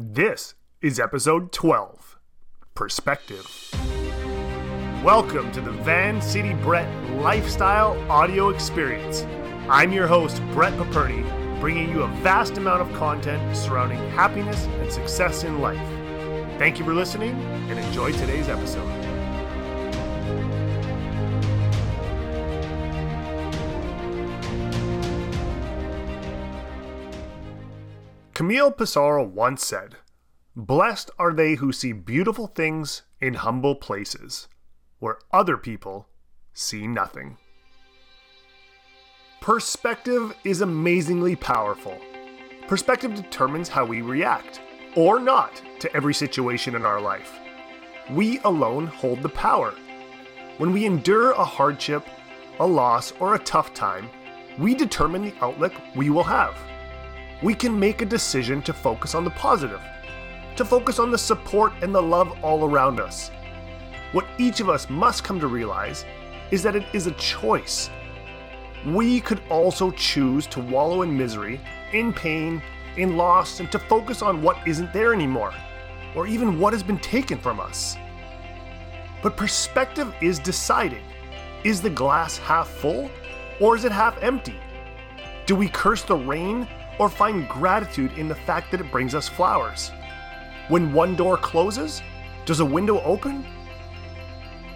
This is episode 12 Perspective. Welcome to the Van City Brett Lifestyle Audio Experience. I'm your host, Brett Paperny, bringing you a vast amount of content surrounding happiness and success in life. Thank you for listening and enjoy today's episode. Camille Pissarro once said, Blessed are they who see beautiful things in humble places, where other people see nothing. Perspective is amazingly powerful. Perspective determines how we react, or not, to every situation in our life. We alone hold the power. When we endure a hardship, a loss, or a tough time, we determine the outlook we will have we can make a decision to focus on the positive, to focus on the support and the love all around us. What each of us must come to realize is that it is a choice. We could also choose to wallow in misery, in pain, in loss, and to focus on what isn't there anymore, or even what has been taken from us. But perspective is deciding is the glass half full, or is it half empty? Do we curse the rain or find gratitude in the fact that it brings us flowers? When one door closes, does a window open?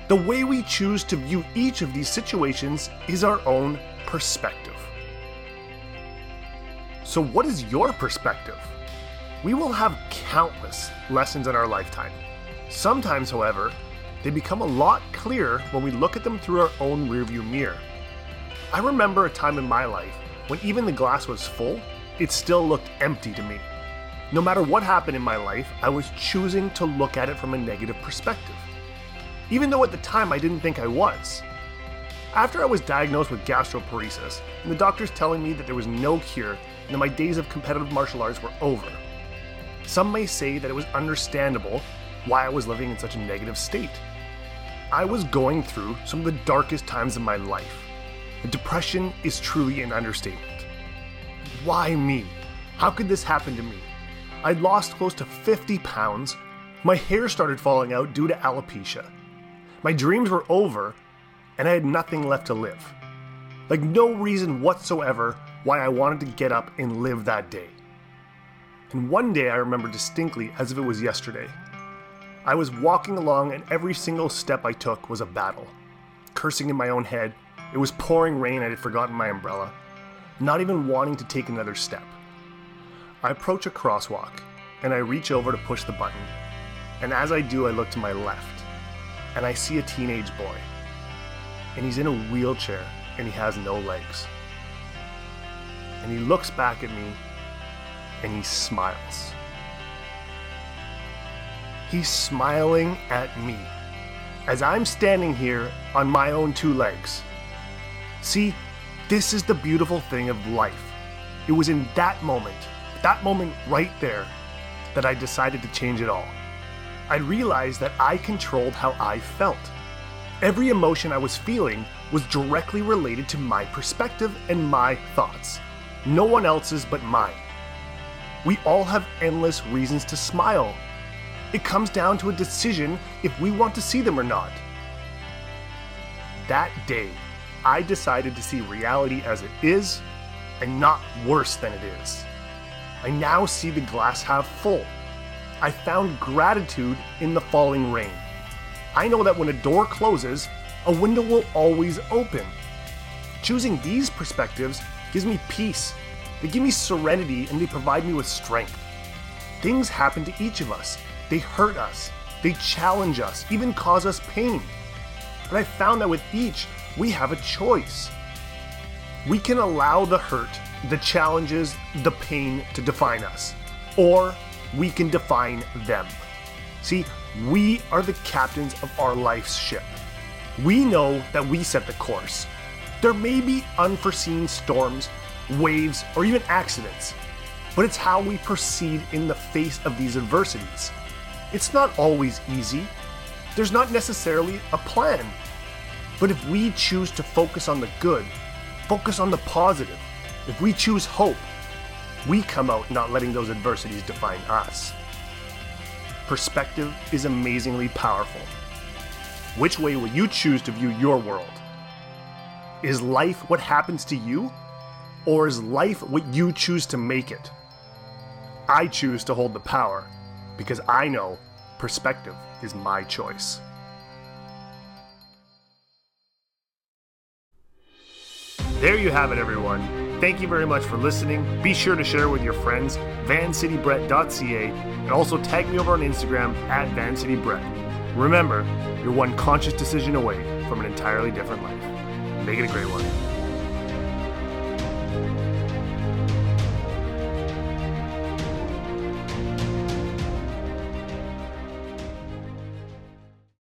The way we choose to view each of these situations is our own perspective. So, what is your perspective? We will have countless lessons in our lifetime. Sometimes, however, they become a lot clearer when we look at them through our own rearview mirror. I remember a time in my life when even the glass was full it still looked empty to me. No matter what happened in my life, I was choosing to look at it from a negative perspective. Even though at the time I didn't think I was. After I was diagnosed with gastroparesis, and the doctors telling me that there was no cure and that my days of competitive martial arts were over, some may say that it was understandable why I was living in such a negative state. I was going through some of the darkest times of my life. Depression is truly an understatement. Why me? How could this happen to me? I'd lost close to 50 pounds. My hair started falling out due to alopecia. My dreams were over, and I had nothing left to live. Like, no reason whatsoever why I wanted to get up and live that day. And one day I remember distinctly as if it was yesterday. I was walking along, and every single step I took was a battle. Cursing in my own head, it was pouring rain, I had forgotten my umbrella not even wanting to take another step. I approach a crosswalk and I reach over to push the button. And as I do, I look to my left and I see a teenage boy. And he's in a wheelchair and he has no legs. And he looks back at me and he smiles. He's smiling at me as I'm standing here on my own two legs. See, this is the beautiful thing of life. It was in that moment, that moment right there, that I decided to change it all. I realized that I controlled how I felt. Every emotion I was feeling was directly related to my perspective and my thoughts. No one else's but mine. We all have endless reasons to smile. It comes down to a decision if we want to see them or not. That day, I decided to see reality as it is and not worse than it is. I now see the glass half full. I found gratitude in the falling rain. I know that when a door closes, a window will always open. Choosing these perspectives gives me peace. They give me serenity and they provide me with strength. Things happen to each of us. They hurt us. They challenge us, even cause us pain. But I found that with each, we have a choice. We can allow the hurt, the challenges, the pain to define us, or we can define them. See, we are the captains of our life's ship. We know that we set the course. There may be unforeseen storms, waves, or even accidents, but it's how we proceed in the face of these adversities. It's not always easy. There's not necessarily a plan but if we choose to focus on the good, focus on the positive, if we choose hope, we come out not letting those adversities define us. perspective is amazingly powerful. Which way will you choose to view your world? Is life what happens to you? Or is life what you choose to make it? I choose to hold the power because I know perspective is my choice. There you have it, everyone. Thank you very much for listening. Be sure to share with your friends, vancitybrett.ca, and also tag me over on Instagram at vancitybrett. Remember, you're one conscious decision away from an entirely different life. Make it a great one.